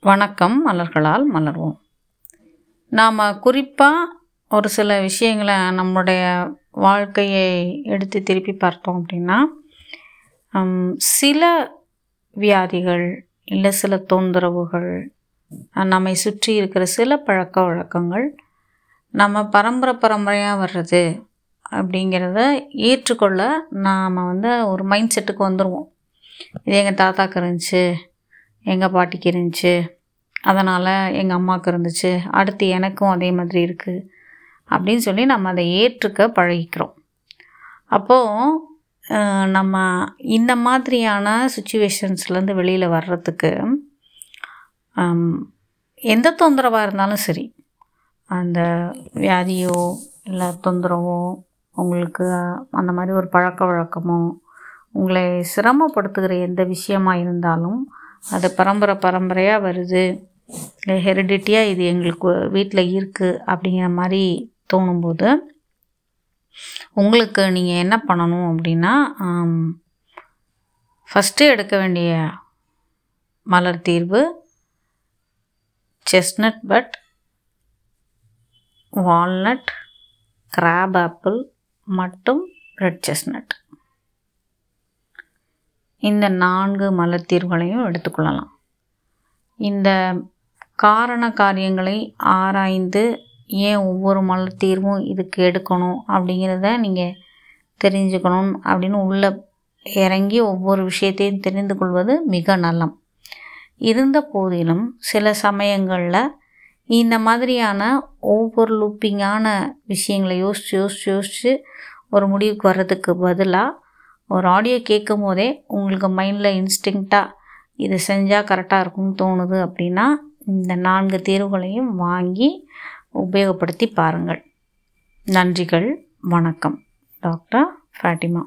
வணக்கம் மலர்களால் மலர்வோம். நாம் குறிப்பாக ஒரு சில விஷயங்களை நம்முடைய வாழ்க்கையை எடுத்து திருப்பி பார்த்தோம் அப்படின்னா சில வியாதிகள் இல்லை சில தொந்தரவுகள் நம்மை சுற்றி இருக்கிற சில பழக்க வழக்கங்கள் நம்ம பரம்பரை பரம்பரையாக வர்றது அப்படிங்கிறத ஏற்றுக்கொள்ள நாம் வந்து ஒரு மைண்ட் செட்டுக்கு வந்துடுவோம் இது எங்கள் தாத்தாக்கு இருந்துச்சு எங்கள் பாட்டிக்கு இருந்துச்சு. அதனால் எங்கள் அம்மாவுக்கு இருந்துச்சு. அடுத்து எனக்கும் அதே மாதிரி இருக்குது அப்படின்னு சொல்லி நம்ம அதை ஏற்றுக்க பழகிக்கிறோம். அப்போது நம்ம இந்த மாதிரியான சுச்சுவேஷன்ஸ்லேருந்து வெளியில் வர்றதுக்கு எந்த தொந்தரவாக இருந்தாலும் சரி அந்த வியாதியோ இல்லை தொந்தரவோ உங்களுக்கு அந்த மாதிரி ஒரு பழக்க வழக்கமோ உங்களை சிரமப்படுத்துகிற எந்த விஷயமா இருந்தாலும் அது பரம்பரை பரம்பரையாக வருது. ஹெரிடிட்டியாக இது எங்களுக்கு வீட்டில் இருக்குது அப்படிங்கிற மாதிரி தோணும்போது உங்களுக்கு நீங்கள் என்ன பண்ணணும் அப்படின்னா ஃபஸ்ட்டு எடுக்க வேண்டிய மலர் தீர்வு chestnut but walnut crab apple மற்றும் ரெட் செஸ்னட் இந்த நான்கு மலத்தீர்வுகளையும் எடுத்துக்கொள்ளலாம். இந்த காரண காரியங்களை ஆராய்ந்து ஏன் ஒவ்வொரு மலத்தீர்வும் இதுக்கு எடுக்கணும் அப்படிங்கிறத நீங்கள் தெரிஞ்சுக்கணும் அப்படின்னு உள்ளே இறங்கி ஒவ்வொரு விஷயத்தையும் தெரிந்து கொள்வது மிக நலம் இருந்த போதிலும் சில சமயங்களில் இந்த மாதிரியான ஓவர் லூப்பிங்கான விஷயங்களை யோசித்து யோசித்து யோசித்து ஒரு முடிவுக்கு வர்றதுக்கு பதிலாக ஒரு ஆடியோ கேட்கும் போதே உங்களுக்கு மைண்டில் இன்ஸ்டிங்க்டாக இது செஞ்சால் கரெக்டாக இருக்கும்னு தோணுது அப்படின்னா இந்த நான்கு தேர்வுகளையும் வாங்கி உபயோகப்படுத்தி பாருங்கள். நன்றிகள் வணக்கம். டாக்டர் ஃபேட்டிமா